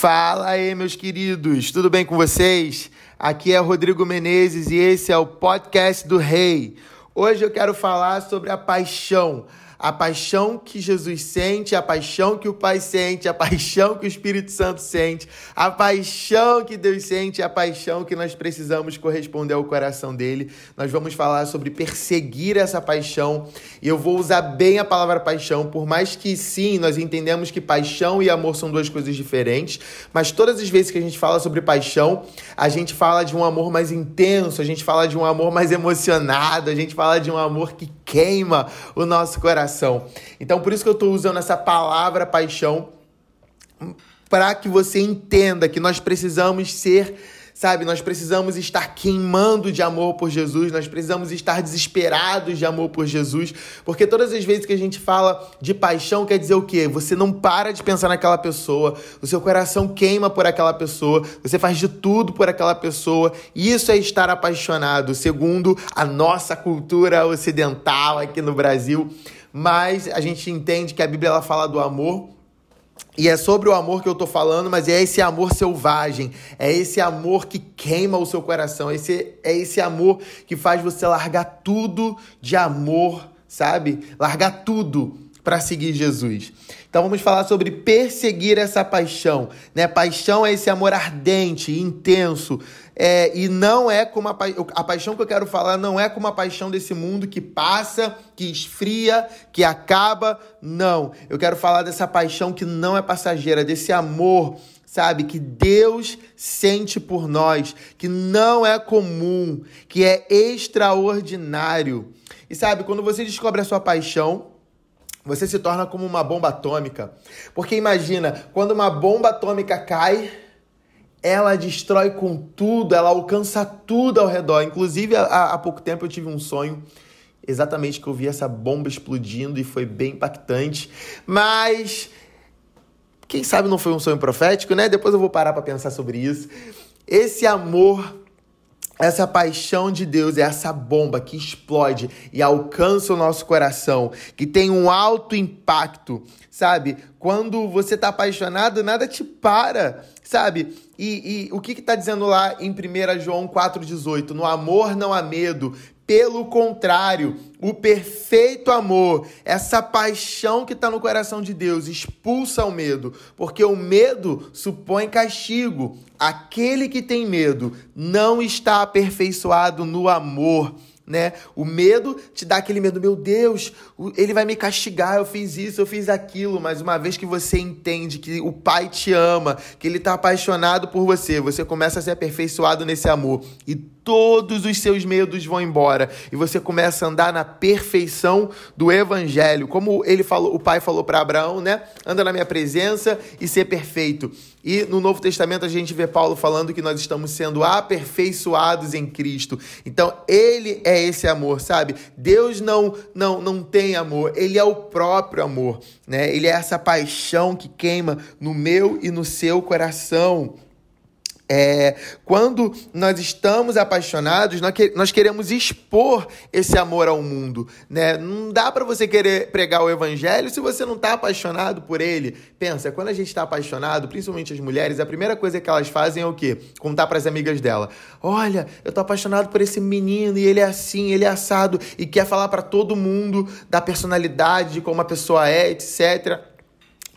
Fala aí, meus queridos, tudo bem com vocês? Aqui é Rodrigo Menezes e esse é o podcast do Rei. Hoje eu quero falar sobre a paixão a paixão que Jesus sente, a paixão que o Pai sente, a paixão que o Espírito Santo sente, a paixão que Deus sente, a paixão que nós precisamos corresponder ao coração dele. Nós vamos falar sobre perseguir essa paixão e eu vou usar bem a palavra paixão, por mais que sim, nós entendemos que paixão e amor são duas coisas diferentes, mas todas as vezes que a gente fala sobre paixão, a gente fala de um amor mais intenso, a gente fala de um amor mais emocionado, a gente fala de um amor que queima o nosso coração. Então, por isso que eu estou usando essa palavra paixão para que você entenda que nós precisamos ser Sabe, nós precisamos estar queimando de amor por Jesus, nós precisamos estar desesperados de amor por Jesus, porque todas as vezes que a gente fala de paixão, quer dizer o quê? Você não para de pensar naquela pessoa, o seu coração queima por aquela pessoa, você faz de tudo por aquela pessoa, e isso é estar apaixonado, segundo a nossa cultura ocidental aqui no Brasil. Mas a gente entende que a Bíblia ela fala do amor e é sobre o amor que eu tô falando, mas é esse amor selvagem, é esse amor que queima o seu coração, esse, é esse amor que faz você largar tudo de amor, sabe? Largar tudo para seguir Jesus. Então vamos falar sobre perseguir essa paixão, né? Paixão é esse amor ardente, intenso, é, e não é como a, pa... a paixão que eu quero falar não é como a paixão desse mundo que passa, que esfria, que acaba. Não, eu quero falar dessa paixão que não é passageira, desse amor sabe, que Deus sente por nós, que não é comum, que é extraordinário. E sabe, quando você descobre a sua paixão, você se torna como uma bomba atômica. Porque imagina, quando uma bomba atômica cai, ela destrói com tudo, ela alcança tudo ao redor. Inclusive, há, há pouco tempo eu tive um sonho exatamente que eu vi essa bomba explodindo e foi bem impactante. Mas quem sabe não foi um sonho profético, né? Depois eu vou parar para pensar sobre isso. Esse amor essa paixão de Deus é essa bomba que explode e alcança o nosso coração, que tem um alto impacto, sabe? Quando você está apaixonado, nada te para, sabe? E, e o que está dizendo lá em 1 João 4,18? No amor não há medo, pelo contrário, o perfeito amor, essa paixão que está no coração de Deus, expulsa o medo, porque o medo supõe castigo. Aquele que tem medo não está aperfeiçoado no amor né? O medo te dá aquele medo, meu Deus, ele vai me castigar, eu fiz isso, eu fiz aquilo, mas uma vez que você entende que o Pai te ama, que ele está apaixonado por você, você começa a ser aperfeiçoado nesse amor e todos os seus medos vão embora e você começa a andar na perfeição do evangelho, como ele falou, o pai falou para Abraão, né? Anda na minha presença e ser perfeito. E no Novo Testamento a gente vê Paulo falando que nós estamos sendo aperfeiçoados em Cristo. Então, ele é esse amor, sabe? Deus não não não tem amor, ele é o próprio amor, né? Ele é essa paixão que queima no meu e no seu coração. É, quando nós estamos apaixonados, nós queremos expor esse amor ao mundo, né? Não dá para você querer pregar o evangelho se você não está apaixonado por ele. Pensa, quando a gente está apaixonado, principalmente as mulheres, a primeira coisa que elas fazem é o quê? Contar para as amigas dela: "Olha, eu tô apaixonado por esse menino e ele é assim, ele é assado" e quer falar para todo mundo da personalidade, de como a pessoa é, etc.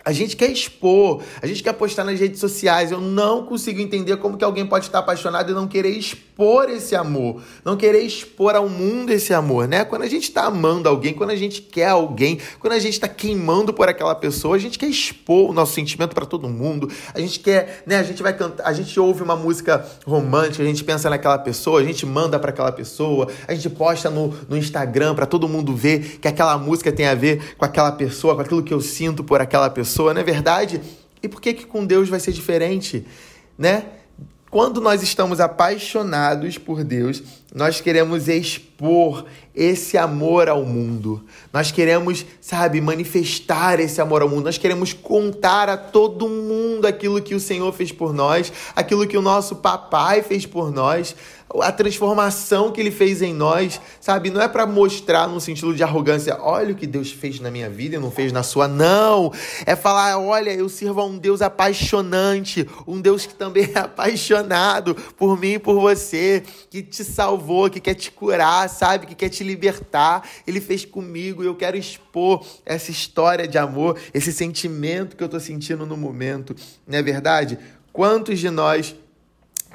A gente quer expor, a gente quer postar nas redes sociais. Eu não consigo entender como que alguém pode estar apaixonado e não querer expor esse amor, não querer expor ao mundo esse amor, né? Quando a gente está amando alguém, quando a gente quer alguém, quando a gente está queimando por aquela pessoa, a gente quer expor o nosso sentimento para todo mundo. A gente quer, né? A gente vai cantar, a gente ouve uma música romântica, a gente pensa naquela pessoa, a gente manda para aquela pessoa, a gente posta no, no Instagram para todo mundo ver que aquela música tem a ver com aquela pessoa, com aquilo que eu sinto por aquela pessoa pessoa, não é verdade? E por que que com Deus vai ser diferente, né? Quando nós estamos apaixonados por Deus, nós queremos expor esse amor ao mundo. Nós queremos, sabe, manifestar esse amor ao mundo. Nós queremos contar a todo mundo aquilo que o Senhor fez por nós, aquilo que o nosso papai fez por nós a transformação que ele fez em nós, sabe? Não é para mostrar num sentido de arrogância, olha o que Deus fez na minha vida e não fez na sua, não. É falar, olha, eu sirvo a um Deus apaixonante, um Deus que também é apaixonado por mim e por você, que te salvou, que quer te curar, sabe? Que quer te libertar. Ele fez comigo e eu quero expor essa história de amor, esse sentimento que eu tô sentindo no momento. Não é verdade? Quantos de nós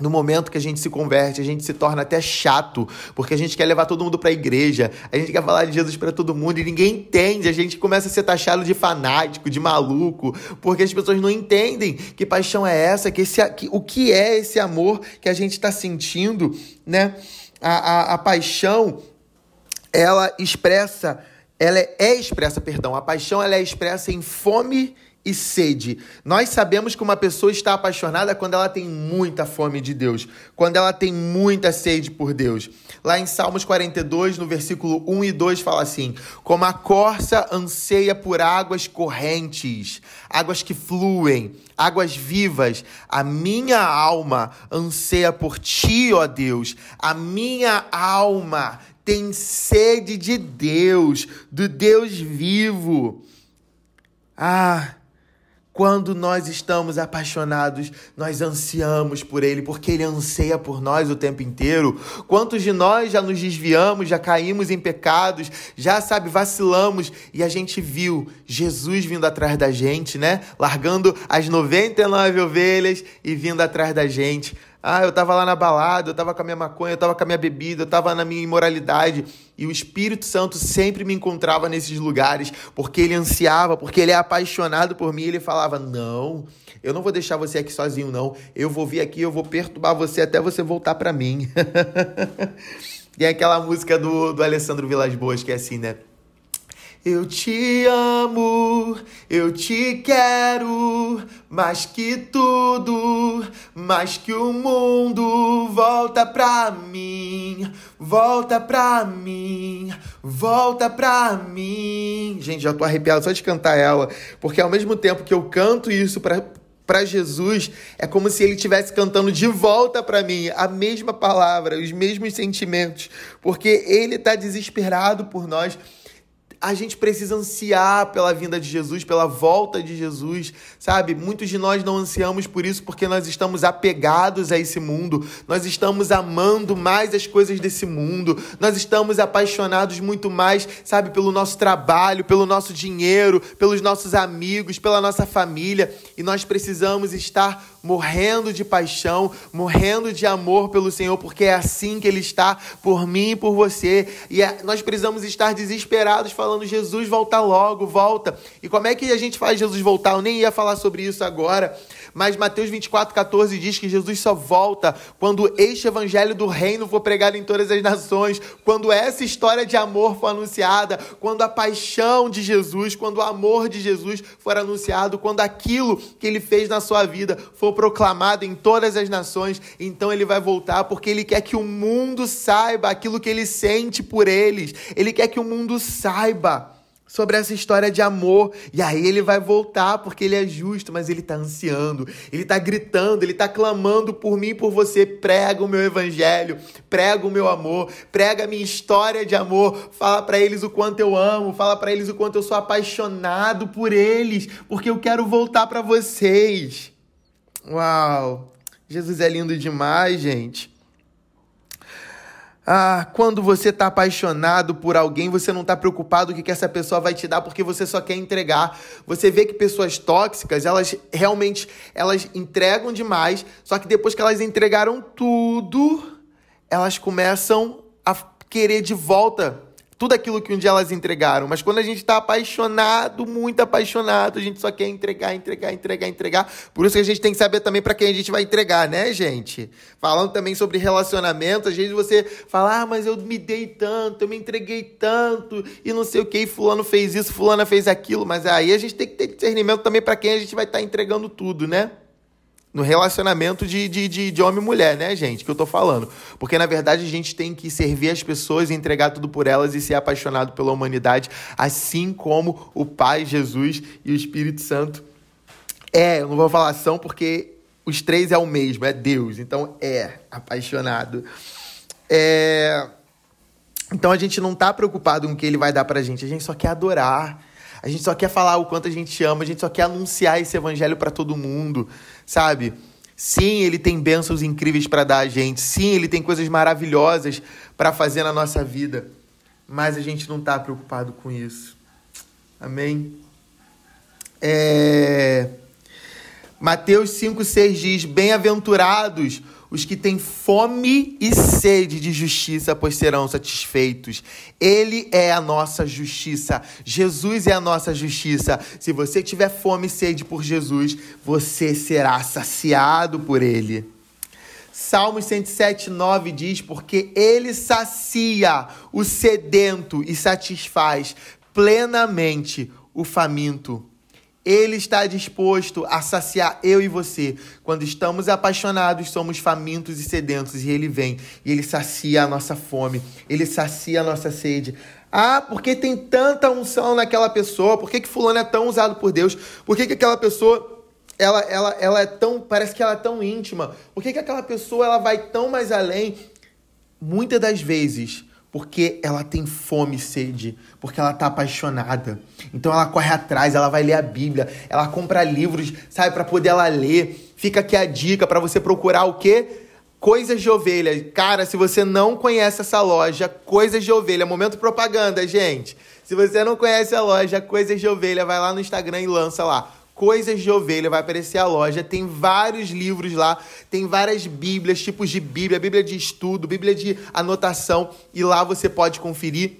no momento que a gente se converte, a gente se torna até chato, porque a gente quer levar todo mundo para a igreja, a gente quer falar de Jesus para todo mundo e ninguém entende, a gente começa a ser taxado de fanático, de maluco, porque as pessoas não entendem que paixão é essa, que, esse, que o que é esse amor que a gente está sentindo, né? A, a, a paixão, ela expressa, ela é, é expressa, perdão, a paixão ela é expressa em fome e sede. Nós sabemos que uma pessoa está apaixonada quando ela tem muita fome de Deus, quando ela tem muita sede por Deus. Lá em Salmos 42, no versículo 1 e 2, fala assim: Como a corça anseia por águas correntes, águas que fluem, águas vivas, a minha alma anseia por ti, ó Deus, a minha alma tem sede de Deus, do Deus vivo. Ah, quando nós estamos apaixonados, nós ansiamos por Ele, porque Ele anseia por nós o tempo inteiro. Quantos de nós já nos desviamos, já caímos em pecados, já, sabe, vacilamos e a gente viu Jesus vindo atrás da gente, né? Largando as 99 ovelhas e vindo atrás da gente. Ah, eu tava lá na balada, eu tava com a minha maconha, eu tava com a minha bebida, eu tava na minha imoralidade. E o Espírito Santo sempre me encontrava nesses lugares, porque ele ansiava, porque ele é apaixonado por mim. Ele falava: Não, eu não vou deixar você aqui sozinho, não. Eu vou vir aqui, eu vou perturbar você até você voltar para mim. e é aquela música do, do Alessandro Vilas Boas que é assim, né? Eu te amo, eu te quero, mais que tudo, mais que o mundo. Volta pra mim, volta pra mim, volta pra mim. Gente, já tô arrepiado só de cantar ela, porque ao mesmo tempo que eu canto isso pra, para Jesus é como se ele estivesse cantando de volta para mim a mesma palavra, os mesmos sentimentos, porque ele está desesperado por nós a gente precisa ansiar pela vinda de Jesus, pela volta de Jesus, sabe? Muitos de nós não ansiamos por isso porque nós estamos apegados a esse mundo, nós estamos amando mais as coisas desse mundo, nós estamos apaixonados muito mais, sabe, pelo nosso trabalho, pelo nosso dinheiro, pelos nossos amigos, pela nossa família, e nós precisamos estar morrendo de paixão, morrendo de amor pelo Senhor, porque é assim que Ele está por mim e por você. E é, nós precisamos estar desesperados falando: Jesus, volta logo, volta. E como é que a gente faz Jesus voltar? Eu nem ia falar sobre isso agora. Mas Mateus 24, 14 diz que Jesus só volta quando este evangelho do reino for pregado em todas as nações, quando essa história de amor for anunciada, quando a paixão de Jesus, quando o amor de Jesus for anunciado, quando aquilo que ele fez na sua vida for proclamado em todas as nações, então ele vai voltar porque ele quer que o mundo saiba aquilo que ele sente por eles. Ele quer que o mundo saiba sobre essa história de amor. E aí ele vai voltar porque ele é justo, mas ele está ansiando, ele está gritando, ele está clamando por mim por você. Prega o meu evangelho, prega o meu amor, prega a minha história de amor. Fala para eles o quanto eu amo, fala para eles o quanto eu sou apaixonado por eles, porque eu quero voltar para vocês. Uau! Jesus é lindo demais, gente. Ah, quando você está apaixonado por alguém, você não está preocupado com o que essa pessoa vai te dar, porque você só quer entregar. Você vê que pessoas tóxicas, elas realmente elas entregam demais, só que depois que elas entregaram tudo, elas começam a querer de volta tudo aquilo que um dia elas entregaram. Mas quando a gente está apaixonado, muito apaixonado, a gente só quer entregar, entregar, entregar, entregar. Por isso que a gente tem que saber também para quem a gente vai entregar, né, gente? Falando também sobre relacionamento, às vezes você fala, ah, mas eu me dei tanto, eu me entreguei tanto, e não sei o que, fulano fez isso, fulana fez aquilo. Mas aí a gente tem que ter discernimento também para quem a gente vai estar tá entregando tudo, né? No relacionamento de, de, de, de, homem e mulher, né, gente? Que eu tô falando. Porque, na verdade, a gente tem que servir as pessoas, entregar tudo por elas e ser apaixonado pela humanidade, assim como o Pai, Jesus e o Espírito Santo. É, eu não vou falar são porque os três é o mesmo, é Deus. Então, é apaixonado. É... Então, a gente não tá preocupado com o que ele vai dar pra gente, a gente só quer adorar. A gente só quer falar o quanto a gente ama, a gente só quer anunciar esse evangelho para todo mundo, sabe? Sim, ele tem bênçãos incríveis para dar a gente. Sim, ele tem coisas maravilhosas para fazer na nossa vida. Mas a gente não está preocupado com isso. Amém? É... Mateus 5,6 diz: Bem-aventurados os que têm fome e sede de justiça, pois serão satisfeitos. Ele é a nossa justiça. Jesus é a nossa justiça. Se você tiver fome e sede por Jesus, você será saciado por ele. Salmos 107, 9 diz: Porque ele sacia o sedento e satisfaz plenamente o faminto. Ele está disposto a saciar eu e você. Quando estamos apaixonados, somos famintos e sedentos, e Ele vem e Ele sacia a nossa fome, Ele sacia a nossa sede. Ah, porque tem tanta unção naquela pessoa? Por que, que fulano é tão usado por Deus? Por que, que aquela pessoa ela, ela, ela é tão. Parece que ela é tão íntima? Por que, que aquela pessoa ela vai tão mais além? Muitas das vezes porque ela tem fome e sede, porque ela está apaixonada. Então ela corre atrás, ela vai ler a Bíblia, ela compra livros, sabe, para poder ela ler. Fica aqui a dica para você procurar o quê? Coisas de ovelha. Cara, se você não conhece essa loja, Coisas de Ovelha, momento propaganda, gente. Se você não conhece a loja Coisas de Ovelha, vai lá no Instagram e lança lá. Coisas de Ovelha, vai aparecer a loja. Tem vários livros lá, tem várias Bíblias, tipos de Bíblia, Bíblia de estudo, Bíblia de anotação, e lá você pode conferir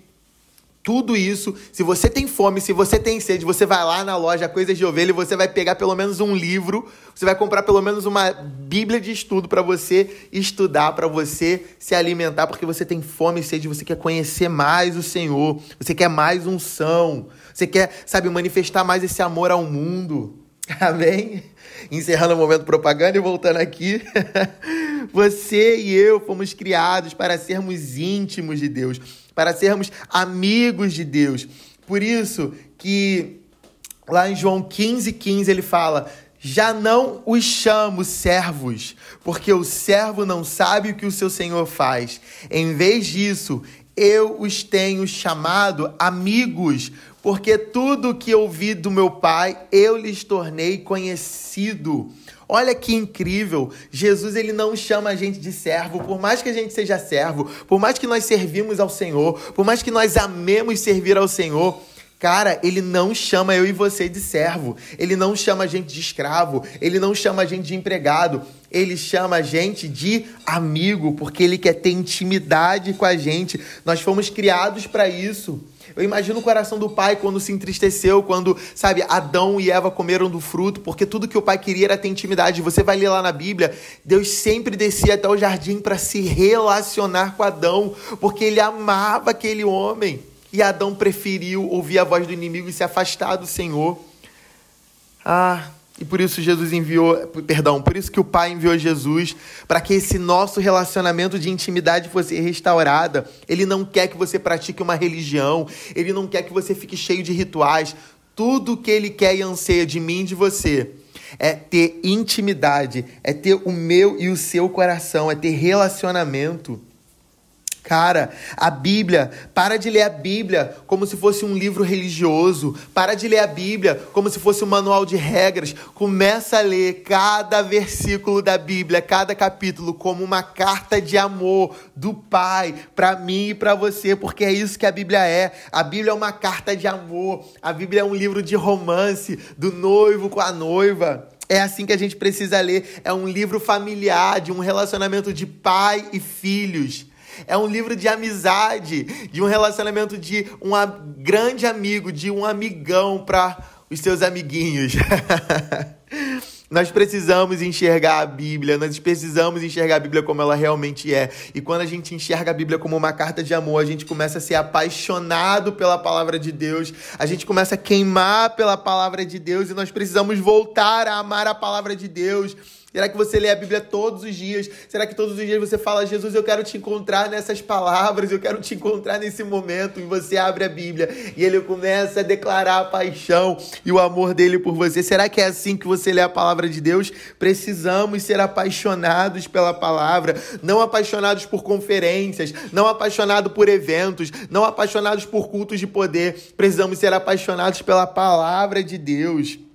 tudo isso. Se você tem fome, se você tem sede, você vai lá na loja Coisas de Ovelha e você vai pegar pelo menos um livro, você vai comprar pelo menos uma Bíblia de estudo para você estudar, para você se alimentar, porque você tem fome e sede, você quer conhecer mais o Senhor, você quer mais unção. Você quer, sabe, manifestar mais esse amor ao mundo. Amém? Encerrando o momento propaganda e voltando aqui. Você e eu fomos criados para sermos íntimos de Deus, para sermos amigos de Deus. Por isso que lá em João 15, 15 ele fala: Já não os chamo servos, porque o servo não sabe o que o seu senhor faz. Em vez disso, eu os tenho chamado amigos, porque tudo que ouvi do meu Pai, eu lhes tornei conhecido. Olha que incrível! Jesus ele não chama a gente de servo, por mais que a gente seja servo, por mais que nós servimos ao Senhor, por mais que nós amemos servir ao Senhor, Cara, ele não chama eu e você de servo, ele não chama a gente de escravo, ele não chama a gente de empregado, ele chama a gente de amigo, porque ele quer ter intimidade com a gente. Nós fomos criados para isso. Eu imagino o coração do pai quando se entristeceu, quando, sabe, Adão e Eva comeram do fruto, porque tudo que o pai queria era ter intimidade. Você vai ler lá na Bíblia, Deus sempre descia até o jardim para se relacionar com Adão, porque ele amava aquele homem. E Adão preferiu ouvir a voz do inimigo e se afastar do Senhor. Ah, e por isso Jesus enviou, perdão, por isso que o Pai enviou Jesus, para que esse nosso relacionamento de intimidade fosse restaurada. Ele não quer que você pratique uma religião, ele não quer que você fique cheio de rituais. Tudo que ele quer e anseia de mim e de você é ter intimidade, é ter o meu e o seu coração, é ter relacionamento. Cara, a Bíblia, para de ler a Bíblia como se fosse um livro religioso. Para de ler a Bíblia como se fosse um manual de regras. Começa a ler cada versículo da Bíblia, cada capítulo como uma carta de amor do Pai para mim e para você, porque é isso que a Bíblia é. A Bíblia é uma carta de amor. A Bíblia é um livro de romance do noivo com a noiva. É assim que a gente precisa ler. É um livro familiar, de um relacionamento de pai e filhos. É um livro de amizade, de um relacionamento de um grande amigo, de um amigão para os seus amiguinhos. Nós precisamos enxergar a Bíblia, nós precisamos enxergar a Bíblia como ela realmente é. E quando a gente enxerga a Bíblia como uma carta de amor, a gente começa a ser apaixonado pela palavra de Deus, a gente começa a queimar pela palavra de Deus e nós precisamos voltar a amar a palavra de Deus Será que você lê a Bíblia todos os dias? Será que todos os dias você fala, Jesus, eu quero te encontrar nessas palavras, eu quero te encontrar nesse momento? E você abre a Bíblia e ele começa a declarar a paixão e o amor dele por você. Será que é assim que você lê a palavra de Deus? Precisamos ser apaixonados pela palavra, não apaixonados por conferências, não apaixonados por eventos, não apaixonados por cultos de poder. Precisamos ser apaixonados pela palavra de Deus.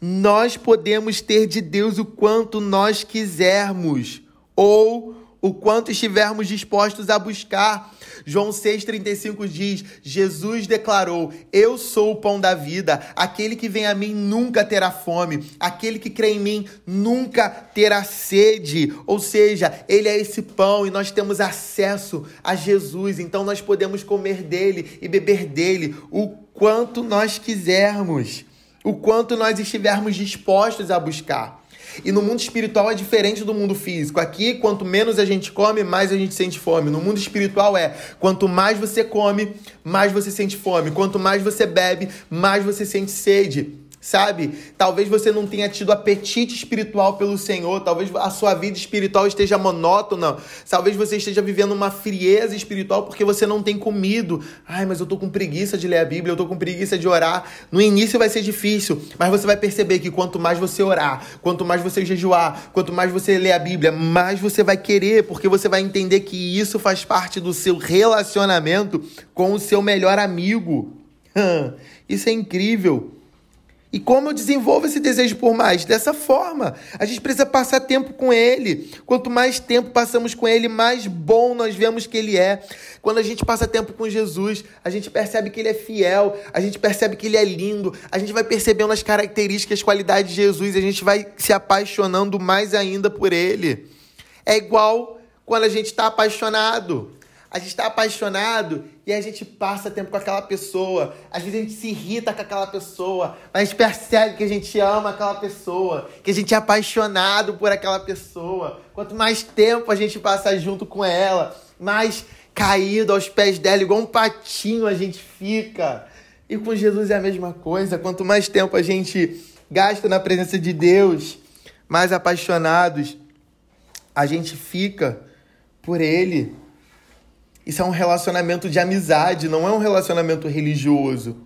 Nós podemos ter de Deus o quanto nós quisermos, ou o quanto estivermos dispostos a buscar. João 6,35 diz: Jesus declarou: Eu sou o pão da vida. Aquele que vem a mim nunca terá fome. Aquele que crê em mim nunca terá sede. Ou seja, ele é esse pão e nós temos acesso a Jesus. Então nós podemos comer dele e beber dele o quanto nós quisermos o quanto nós estivermos dispostos a buscar. E no mundo espiritual é diferente do mundo físico. Aqui, quanto menos a gente come, mais a gente sente fome. No mundo espiritual é: quanto mais você come, mais você sente fome. Quanto mais você bebe, mais você sente sede sabe? Talvez você não tenha tido apetite espiritual pelo Senhor, talvez a sua vida espiritual esteja monótona, talvez você esteja vivendo uma frieza espiritual porque você não tem comido. Ai, mas eu tô com preguiça de ler a Bíblia, eu tô com preguiça de orar. No início vai ser difícil, mas você vai perceber que quanto mais você orar, quanto mais você jejuar, quanto mais você ler a Bíblia, mais você vai querer, porque você vai entender que isso faz parte do seu relacionamento com o seu melhor amigo. Isso é incrível. E como eu desenvolvo esse desejo por mais? Dessa forma. A gente precisa passar tempo com Ele. Quanto mais tempo passamos com Ele, mais bom nós vemos que Ele é. Quando a gente passa tempo com Jesus, a gente percebe que Ele é fiel, a gente percebe que Ele é lindo, a gente vai percebendo as características, as qualidades de Jesus, e a gente vai se apaixonando mais ainda por Ele. É igual quando a gente está apaixonado a gente está apaixonado e a gente passa tempo com aquela pessoa. Às vezes a gente se irrita com aquela pessoa, mas a gente percebe que a gente ama aquela pessoa, que a gente é apaixonado por aquela pessoa. Quanto mais tempo a gente passa junto com ela, mais caído aos pés dela, igual um patinho a gente fica. E com Jesus é a mesma coisa. Quanto mais tempo a gente gasta na presença de Deus, mais apaixonados a gente fica por Ele. Isso é um relacionamento de amizade, não é um relacionamento religioso.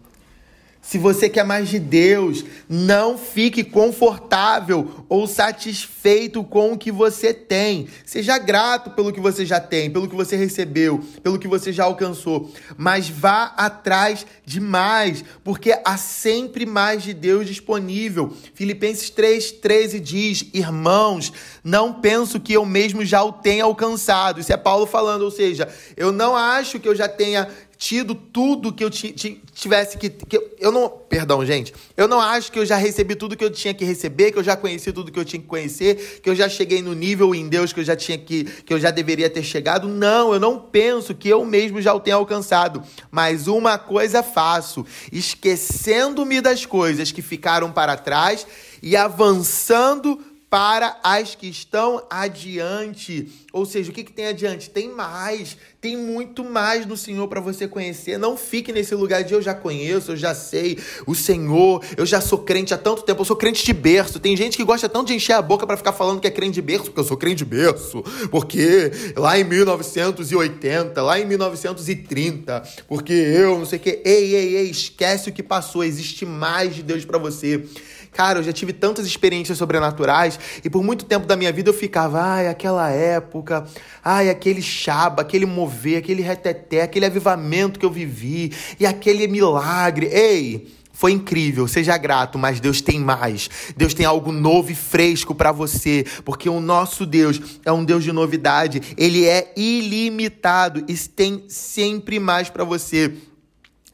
Se você quer mais de Deus, não fique confortável ou satisfeito com o que você tem. Seja grato pelo que você já tem, pelo que você recebeu, pelo que você já alcançou. Mas vá atrás de mais, porque há sempre mais de Deus disponível. Filipenses 3,13 diz: Irmãos, não penso que eu mesmo já o tenha alcançado. Isso é Paulo falando, ou seja, eu não acho que eu já tenha tido tudo que eu tivesse que, que. Eu não. Perdão, gente. Eu não acho que eu já recebi tudo que eu tinha que receber, que eu já conheci tudo que eu tinha que conhecer, que eu já cheguei no nível em Deus que eu já tinha que. que eu já deveria ter chegado. Não, eu não penso que eu mesmo já o tenha alcançado. Mas uma coisa faço: esquecendo-me das coisas que ficaram para trás e avançando para as que estão adiante. Ou seja, o que, que tem adiante? Tem mais, tem muito mais no Senhor para você conhecer. Não fique nesse lugar de eu já conheço, eu já sei o Senhor, eu já sou crente há tanto tempo, eu sou crente de berço. Tem gente que gosta tanto de encher a boca para ficar falando que é crente de berço, porque eu sou crente de berço, porque lá em 1980, lá em 1930, porque eu não sei o que. Ei, ei, ei, esquece o que passou, existe mais de Deus para você. Cara, eu já tive tantas experiências sobrenaturais e por muito tempo da minha vida eu ficava, ai, aquela época, ai, aquele chaba, aquele mover, aquele reteté, aquele avivamento que eu vivi e aquele milagre. Ei, foi incrível, seja grato, mas Deus tem mais. Deus tem algo novo e fresco para você, porque o nosso Deus é um Deus de novidade, ele é ilimitado e tem sempre mais para você.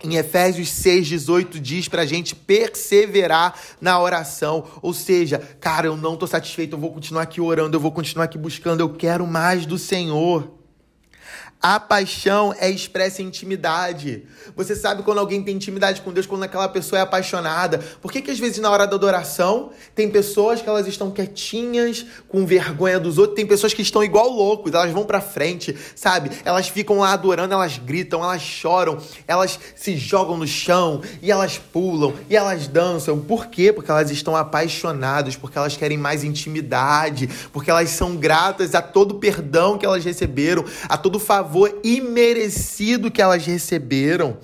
Em Efésios 6,18 diz pra gente perseverar na oração. Ou seja, cara, eu não tô satisfeito, eu vou continuar aqui orando, eu vou continuar aqui buscando, eu quero mais do Senhor. A paixão é expressa em intimidade. Você sabe quando alguém tem intimidade com Deus, quando aquela pessoa é apaixonada. Por que, que às vezes na hora da adoração tem pessoas que elas estão quietinhas, com vergonha dos outros, tem pessoas que estão igual loucos, elas vão pra frente, sabe? Elas ficam lá adorando, elas gritam, elas choram, elas se jogam no chão e elas pulam e elas dançam. Por quê? Porque elas estão apaixonadas, porque elas querem mais intimidade, porque elas são gratas a todo o perdão que elas receberam, a todo o favor favor imerecido que elas receberam.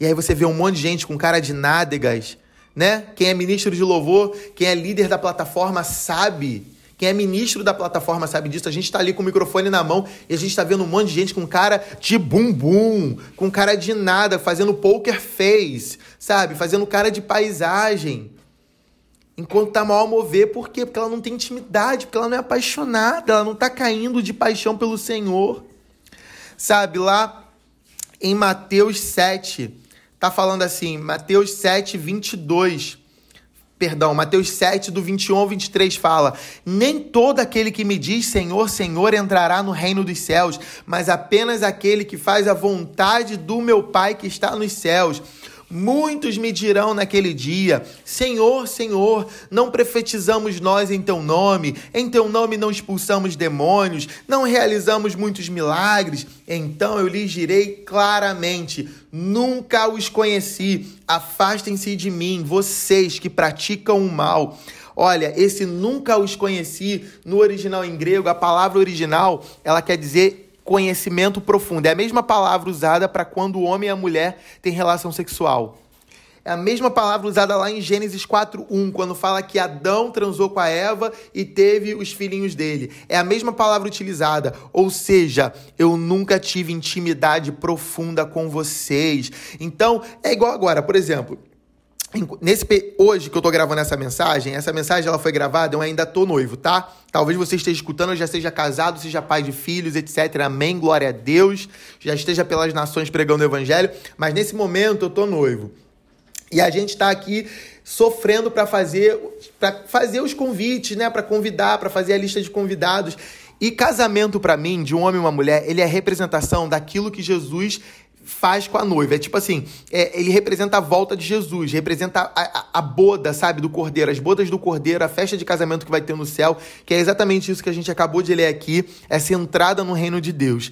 E aí você vê um monte de gente com cara de nádegas, né? Quem é ministro de louvor, quem é líder da plataforma sabe. Quem é ministro da plataforma sabe disso. A gente está ali com o microfone na mão e a gente está vendo um monte de gente com cara de bumbum, com cara de nada, fazendo poker face, sabe? Fazendo cara de paisagem. Enquanto tá mal a mover, por quê? Porque ela não tem intimidade, porque ela não é apaixonada, ela não tá caindo de paixão pelo Senhor. Sabe, lá em Mateus 7, tá falando assim, Mateus 7, 22. Perdão, Mateus 7, do 21 ao 23 fala: Nem todo aquele que me diz Senhor, Senhor entrará no reino dos céus, mas apenas aquele que faz a vontade do meu Pai que está nos céus. Muitos me dirão naquele dia: Senhor, Senhor, não profetizamos nós em teu nome, em teu nome não expulsamos demônios, não realizamos muitos milagres. Então eu lhes direi claramente: nunca os conheci. Afastem-se de mim, vocês que praticam o mal. Olha, esse nunca os conheci, no original em grego, a palavra original, ela quer dizer conhecimento profundo. É a mesma palavra usada para quando o homem e a mulher têm relação sexual. É a mesma palavra usada lá em Gênesis 4:1, quando fala que Adão transou com a Eva e teve os filhinhos dele. É a mesma palavra utilizada, ou seja, eu nunca tive intimidade profunda com vocês. Então, é igual agora, por exemplo, Nesse hoje que eu tô gravando essa mensagem, essa mensagem ela foi gravada, eu ainda tô noivo, tá? Talvez você esteja escutando, já seja casado, seja pai de filhos, etc. Amém, glória a Deus. Já esteja pelas nações pregando o evangelho, mas nesse momento eu tô noivo. E a gente está aqui sofrendo para fazer para fazer os convites, né, para convidar, para fazer a lista de convidados. E casamento para mim, de um homem e uma mulher, ele é representação daquilo que Jesus faz com a noiva. É tipo assim, é, ele representa a volta de Jesus, representa a, a, a, boda, sabe, do cordeiro, as bodas do cordeiro, a festa de casamento que vai ter no céu, que é exatamente isso que a gente acabou de ler aqui, essa entrada no reino de Deus.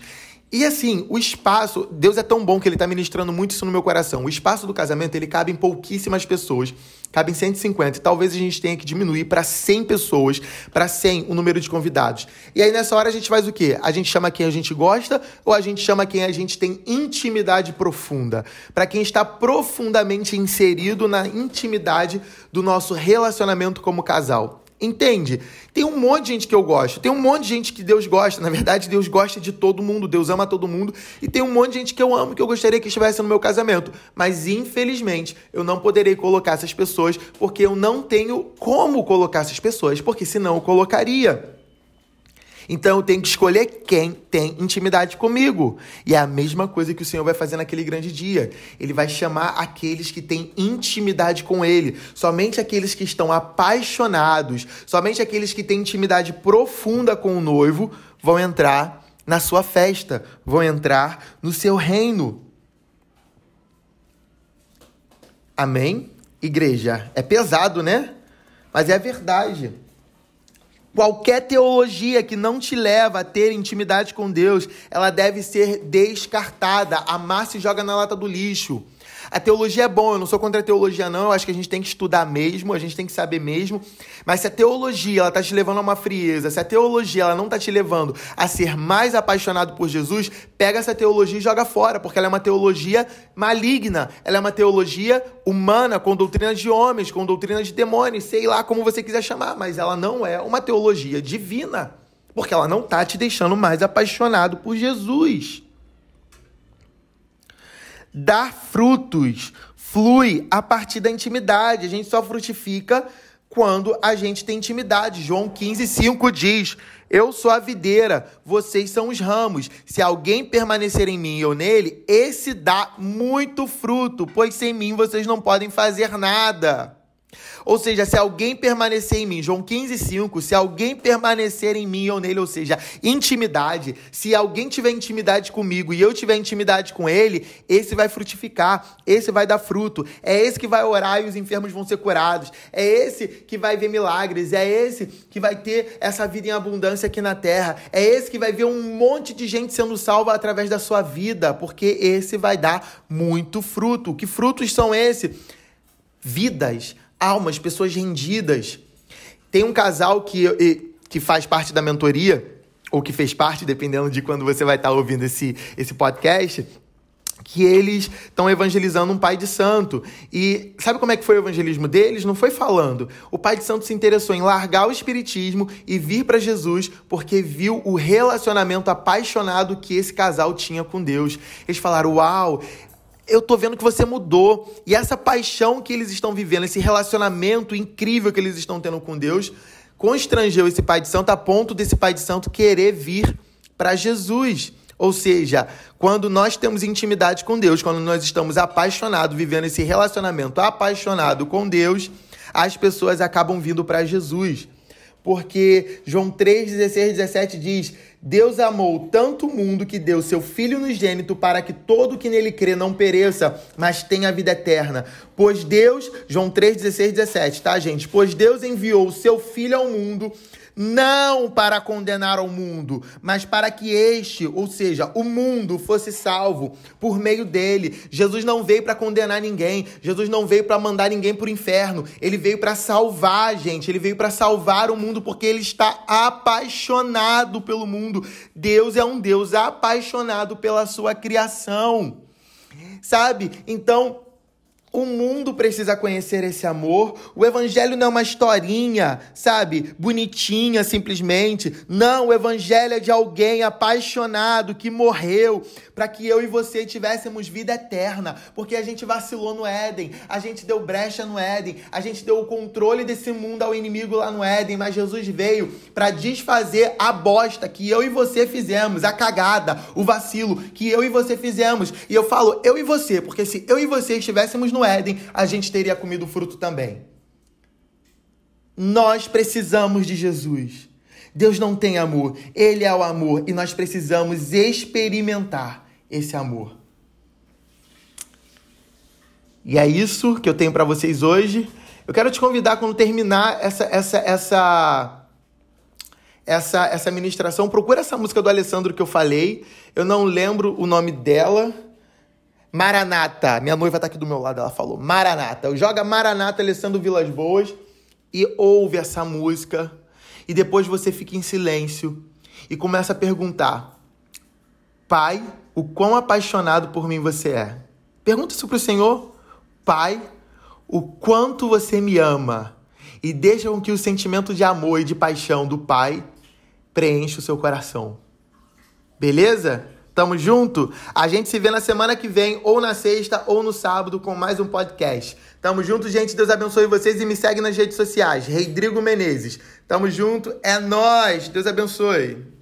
E assim, o espaço, Deus é tão bom que ele está ministrando muito isso no meu coração. O espaço do casamento, ele cabe em pouquíssimas pessoas, cabe em 150. E talvez a gente tenha que diminuir para 100 pessoas, para 100 o número de convidados. E aí nessa hora a gente faz o quê? A gente chama quem a gente gosta ou a gente chama quem a gente tem intimidade profunda? Para quem está profundamente inserido na intimidade do nosso relacionamento como casal. Entende? Tem um monte de gente que eu gosto, tem um monte de gente que Deus gosta. Na verdade, Deus gosta de todo mundo, Deus ama todo mundo. E tem um monte de gente que eu amo, que eu gostaria que estivesse no meu casamento. Mas, infelizmente, eu não poderei colocar essas pessoas, porque eu não tenho como colocar essas pessoas, porque senão eu colocaria. Então eu tenho que escolher quem tem intimidade comigo. E é a mesma coisa que o Senhor vai fazer naquele grande dia. Ele vai chamar aqueles que têm intimidade com Ele. Somente aqueles que estão apaixonados, somente aqueles que têm intimidade profunda com o noivo vão entrar na sua festa, vão entrar no seu reino. Amém? Igreja, é pesado, né? Mas é verdade. Qualquer teologia que não te leva a ter intimidade com Deus, ela deve ser descartada. Amar se joga na lata do lixo. A teologia é bom, eu não sou contra a teologia, não. Eu acho que a gente tem que estudar mesmo, a gente tem que saber mesmo. Mas se a teologia ela tá te levando a uma frieza, se a teologia ela não tá te levando a ser mais apaixonado por Jesus, pega essa teologia e joga fora, porque ela é uma teologia maligna. Ela é uma teologia humana, com doutrina de homens, com doutrina de demônios, sei lá como você quiser chamar, mas ela não é uma teologia divina, porque ela não tá te deixando mais apaixonado por Jesus dar frutos flui a partir da intimidade. A gente só frutifica quando a gente tem intimidade. João 15, 5 diz: Eu sou a videira, vocês são os ramos. Se alguém permanecer em mim e eu nele, esse dá muito fruto, pois sem mim vocês não podem fazer nada. Ou seja, se alguém permanecer em mim, João 15, 5, se alguém permanecer em mim ou nele, ou seja, intimidade, se alguém tiver intimidade comigo e eu tiver intimidade com ele, esse vai frutificar, esse vai dar fruto, é esse que vai orar e os enfermos vão ser curados, é esse que vai ver milagres, é esse que vai ter essa vida em abundância aqui na terra, é esse que vai ver um monte de gente sendo salva através da sua vida, porque esse vai dar muito fruto. Que frutos são esses? Vidas almas, pessoas rendidas. Tem um casal que, que faz parte da mentoria, ou que fez parte, dependendo de quando você vai estar ouvindo esse, esse podcast, que eles estão evangelizando um pai de santo. E sabe como é que foi o evangelismo deles? Não foi falando. O pai de santo se interessou em largar o espiritismo e vir para Jesus porque viu o relacionamento apaixonado que esse casal tinha com Deus. Eles falaram: "Uau, eu tô vendo que você mudou. E essa paixão que eles estão vivendo, esse relacionamento incrível que eles estão tendo com Deus, constrangeu esse pai de santo a ponto desse pai de santo querer vir para Jesus. Ou seja, quando nós temos intimidade com Deus, quando nós estamos apaixonados, vivendo esse relacionamento apaixonado com Deus, as pessoas acabam vindo para Jesus. Porque João 3, 16, 17 diz: Deus amou tanto o mundo que deu seu Filho unigênito para que todo que nele crê não pereça, mas tenha vida eterna. Pois Deus, João 3, 16, 17, tá, gente? Pois Deus enviou o seu Filho ao mundo não para condenar ao mundo, mas para que este, ou seja, o mundo, fosse salvo por meio dele. Jesus não veio para condenar ninguém, Jesus não veio para mandar ninguém para o inferno, ele veio para salvar a gente, ele veio para salvar o mundo porque ele está apaixonado pelo mundo. Deus é um Deus apaixonado pela sua criação. Sabe? Então, o mundo precisa conhecer esse amor. O evangelho não é uma historinha, sabe? Bonitinha simplesmente. Não, o evangelho é de alguém apaixonado que morreu para que eu e você tivéssemos vida eterna, porque a gente vacilou no Éden, a gente deu brecha no Éden, a gente deu o controle desse mundo ao inimigo lá no Éden, mas Jesus veio para desfazer a bosta que eu e você fizemos, a cagada, o vacilo que eu e você fizemos. E eu falo eu e você, porque se eu e você estivéssemos no Éden, a gente teria comido o fruto também. Nós precisamos de Jesus. Deus não tem amor, Ele é o amor e nós precisamos experimentar esse amor. E é isso que eu tenho para vocês hoje. Eu quero te convidar quando terminar essa essa essa essa essa ministração, procura essa música do Alessandro que eu falei. Eu não lembro o nome dela. Maranata. Minha noiva tá aqui do meu lado, ela falou Maranata. Joga Maranata Alessandro Vilas Boas e ouve essa música. E depois você fica em silêncio e começa a perguntar: Pai, o quão apaixonado por mim você é? Pergunta isso pro Senhor. Pai, o quanto você me ama. E deixa com que o sentimento de amor e de paixão do Pai preencha o seu coração. Beleza? Tamo junto? A gente se vê na semana que vem, ou na sexta, ou no sábado, com mais um podcast. Tamo junto, gente. Deus abençoe vocês e me segue nas redes sociais. Rodrigo Menezes. Tamo junto. É nós. Deus abençoe.